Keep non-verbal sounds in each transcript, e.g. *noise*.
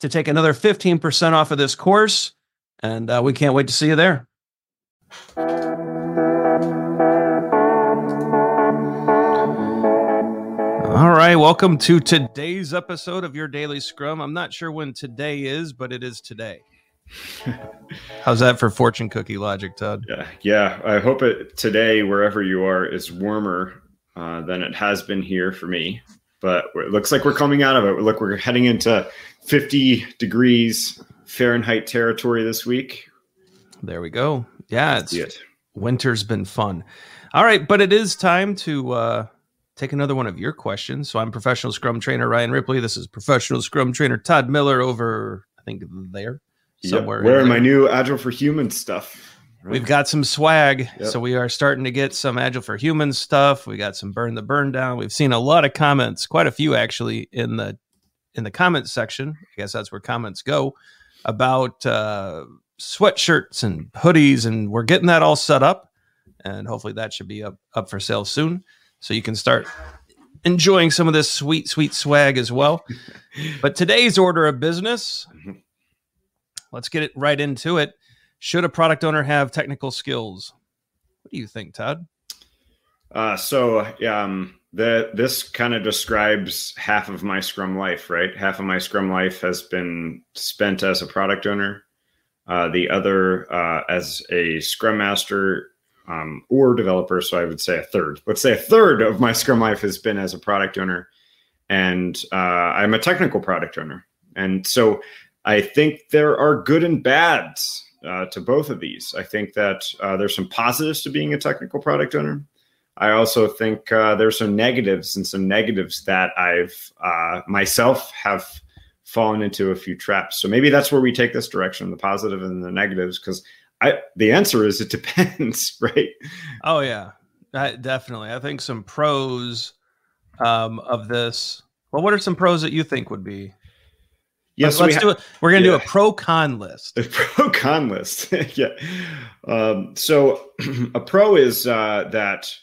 to take another 15% off of this course. And uh, we can't wait to see you there. All right, welcome to today's episode of your daily scrum. I'm not sure when today is, but it is today. *laughs* How's that for fortune cookie logic, Todd? Yeah, yeah. I hope it today, wherever you are, is warmer uh, than it has been here for me. But it looks like we're coming out of it. Look, we're heading into 50 degrees Fahrenheit territory this week. There we go. Yeah, it's it. winter's been fun. All right, but it is time to uh, take another one of your questions. So I'm professional Scrum trainer Ryan Ripley. This is professional Scrum trainer Todd Miller over, I think, there somewhere. Yep. Wearing my new Agile for Humans stuff. Right. We've got some swag, yep. so we are starting to get some Agile for Humans stuff. We got some Burn the Burn Down. We've seen a lot of comments, quite a few actually, in the in the comments section. I guess that's where comments go about uh, sweatshirts and hoodies, and we're getting that all set up, and hopefully that should be up up for sale soon, so you can start enjoying some of this sweet sweet swag as well. *laughs* but today's order of business, mm-hmm. let's get it right into it. Should a product owner have technical skills? What do you think, Todd? Uh, so um, the this kind of describes half of my Scrum life, right? Half of my Scrum life has been spent as a product owner. Uh, the other uh, as a Scrum Master um, or developer. So I would say a third. Let's say a third of my Scrum life has been as a product owner, and uh, I'm a technical product owner. And so I think there are good and bads uh, to both of these. I think that uh, there's some positives to being a technical product owner. I also think uh, there's some negatives and some negatives that I've uh, myself have fallen into a few traps. So maybe that's where we take this direction, the positive and the negatives, because I the answer is it *laughs* depends, right? Oh yeah, I, definitely. I think some pros um, of this. Well, what are some pros that you think would be? Yes, let's, let's do it. We're going to yeah. do a pro con list. *laughs* A pro con list. *laughs* yeah. Um, so *clears throat* a pro is uh, that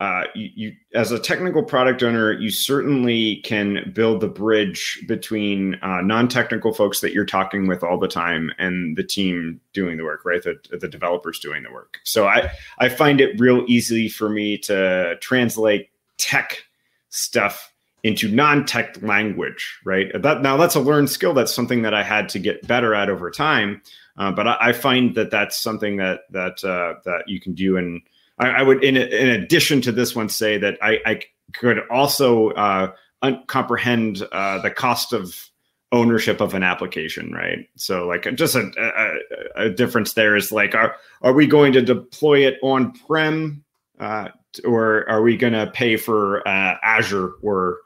uh, you, you, as a technical product owner, you certainly can build the bridge between uh, non-technical folks that you're talking with all the time and the team doing the work, right? The, the developers doing the work. So I, I find it real easy for me to translate tech stuff into non-tech language, right? That now that's a learned skill. That's something that I had to get better at over time. Uh, but I, I, find that that's something that that uh, that you can do and I, I would, in, in addition to this one, say that I, I could also uh, un- comprehend uh, the cost of ownership of an application, right? So, like, just a, a, a difference there is like, are are we going to deploy it on prem, uh, or are we going to pay for uh, Azure or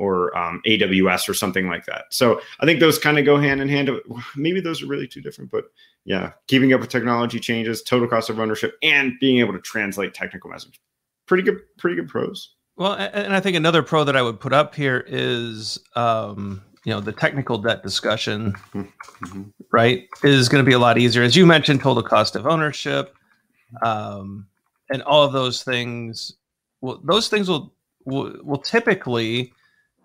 or um, AWS or something like that? So, I think those kind of go hand in hand. Maybe those are really two different, but yeah, keeping up with technology changes, total cost of ownership, and being able to translate technical message. Pretty good, pretty good pros. Well, and I think another pro that I would put up here is, um, you know, the technical debt discussion, mm-hmm. right, is going to be a lot easier. As you mentioned, total cost of ownership. um, and all of those things. Well, those things will will, will typically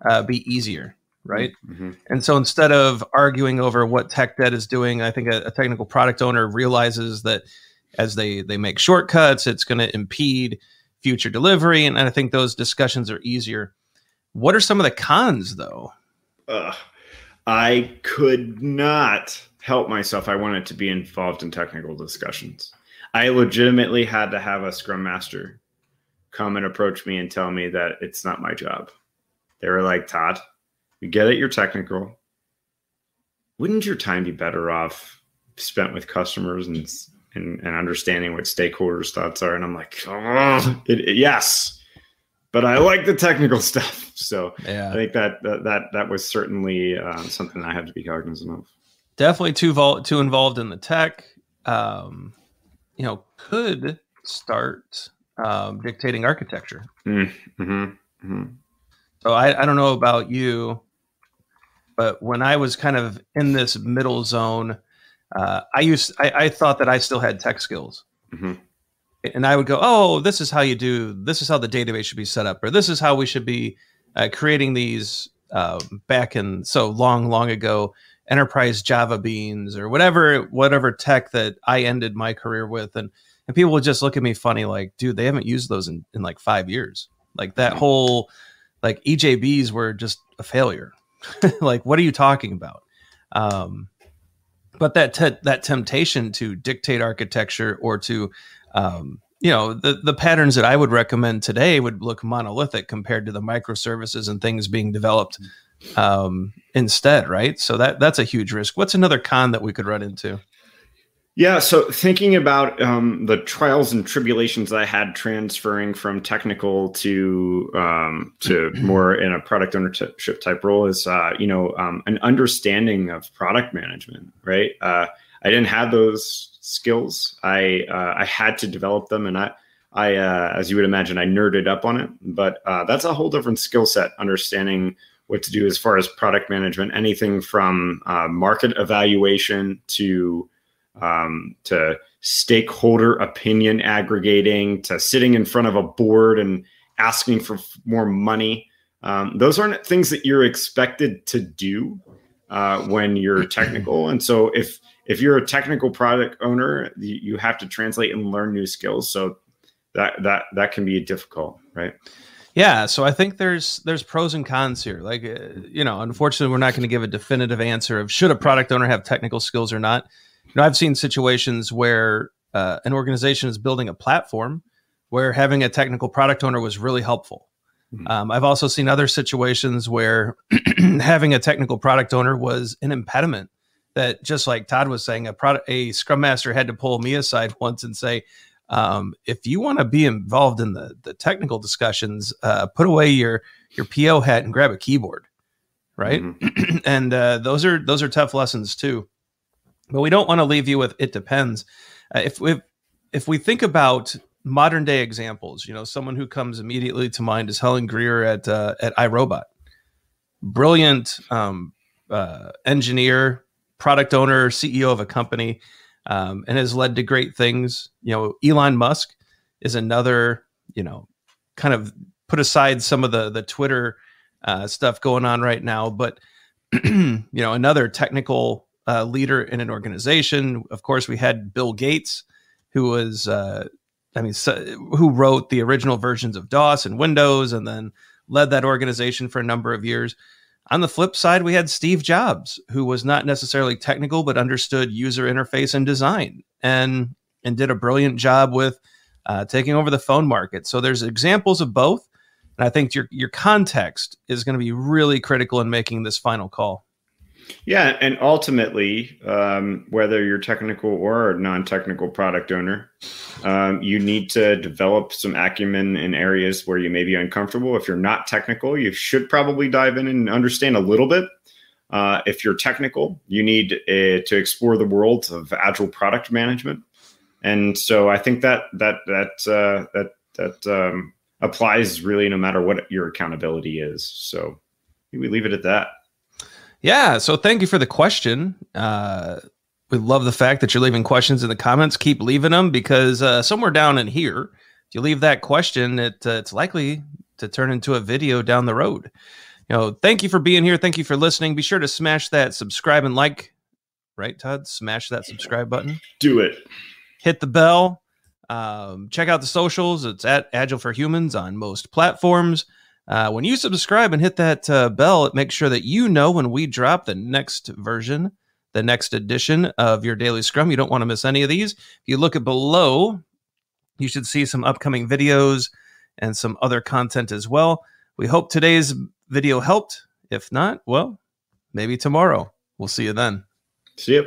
uh, be easier, right? Mm-hmm. And so instead of arguing over what tech debt is doing, I think a, a technical product owner realizes that as they they make shortcuts, it's going to impede future delivery, and, and I think those discussions are easier. What are some of the cons, though? Uh, I could not help myself. I wanted to be involved in technical discussions. I legitimately had to have a scrum master come and approach me and tell me that it's not my job. They were like, Todd, we get it, you're technical. Wouldn't your time be better off spent with customers and and, and understanding what stakeholders' thoughts are? And I'm like, oh, it, it, yes, but I like the technical *laughs* stuff. So yeah. I think that that that, that was certainly uh, something I had to be cognizant of. Definitely too vol- too involved in the tech. Um, you know, could start um, dictating architecture. Mm, mm-hmm, mm-hmm. So I, I don't know about you, but when I was kind of in this middle zone, uh, I used I, I, thought that I still had tech skills, mm-hmm. and I would go, "Oh, this is how you do. This is how the database should be set up, or this is how we should be uh, creating these uh, back in so long, long ago." enterprise java beans or whatever whatever tech that i ended my career with and and people would just look at me funny like dude they haven't used those in, in like five years like that mm-hmm. whole like ejbs were just a failure. *laughs* Like what are you talking about? Um but that te- that temptation to dictate architecture or to um you know the the patterns that i would recommend today would look monolithic compared to the microservices and things being developed um instead right? So that that's a huge risk. What's another con that we could run into yeah, so thinking about um, the trials and tribulations I had transferring from technical to um, to *clears throat* more in a product ownership type role is uh, you know um, an understanding of product management. Right, uh, I didn't have those skills. I uh, I had to develop them, and I I uh, as you would imagine, I nerded up on it. But uh, that's a whole different skill set. Understanding what to do as far as product management, anything from uh, market evaluation to um, to stakeholder opinion aggregating to sitting in front of a board and asking for more money. Um, those aren't things that you're expected to do uh, when you're *clears throat* technical. And so if if you're a technical product owner, you have to translate and learn new skills. So that that that can be difficult, right? Yeah, so I think there's there's pros and cons here. Like uh, you know, unfortunately, we're not going to give a definitive answer of should a product owner have technical skills or not know, I've seen situations where uh, an organization is building a platform where having a technical product owner was really helpful. Mm-hmm. Um, I've also seen other situations where *clears throat* having a technical product owner was an impediment. That just like Todd was saying, a product, a Scrum Master had to pull me aside *laughs* once and say, um, "If you want to be involved in the the technical discussions, uh, put away your your PO hat and grab a keyboard." Right, mm-hmm. *clears throat* and uh, those are those are tough lessons too. But we don't want to leave you with it depends. Uh, if we if we think about modern day examples, you know, someone who comes immediately to mind is Helen Greiner at uh, at iRobot, brilliant um, uh, engineer, product owner, CEO of a company, um, and has led to great things. You know, Elon Musk is another. You know, kind of put aside some of the the Twitter uh, stuff going on right now, but *clears throat* you know, another technical uh, leader in an organization. Of course, we had Bill Gates, who was, uh, I mean, so, who wrote the original versions of DOS and Windows, and then led that organization for a number of years. On the flip side, we had Steve Jobs, who was not necessarily technical but understood user interface and design, and and did a brilliant job with uh, taking over the phone market. So there's examples of both, and I think your your context is going to be really critical in making this final call. Yeah, and ultimately, um, whether you're technical or non-technical product owner, um, you need to develop some acumen in areas where you may be uncomfortable. If you're not technical, you should probably dive in and understand a little bit. Uh, if you're technical, you need uh, to explore the world of agile product management, and so I think that that that uh, that that um, applies really no matter what your accountability is. So we leave it at that. Yeah. So thank you for the question. Uh, We love the fact that you're leaving questions in the comments. Keep leaving them because uh, somewhere down in here, if you leave that question, it uh, it's likely to turn into a video down the road. You know, thank you for being here. Thank you for listening. Be sure to smash that subscribe and like. Right, Todd? Smash that subscribe button. Do it. Hit the bell. Um, check out the socials. It's at Agile for Humans on most platforms. Uh, when you subscribe and hit that uh, bell, it makes sure that you know when we drop the next version, the next edition of your daily scrum. You don't want to miss any of these. If you look at below, you should see some upcoming videos and some other content as well. We hope today's video helped. If not, well, maybe tomorrow. We'll see you then. See you.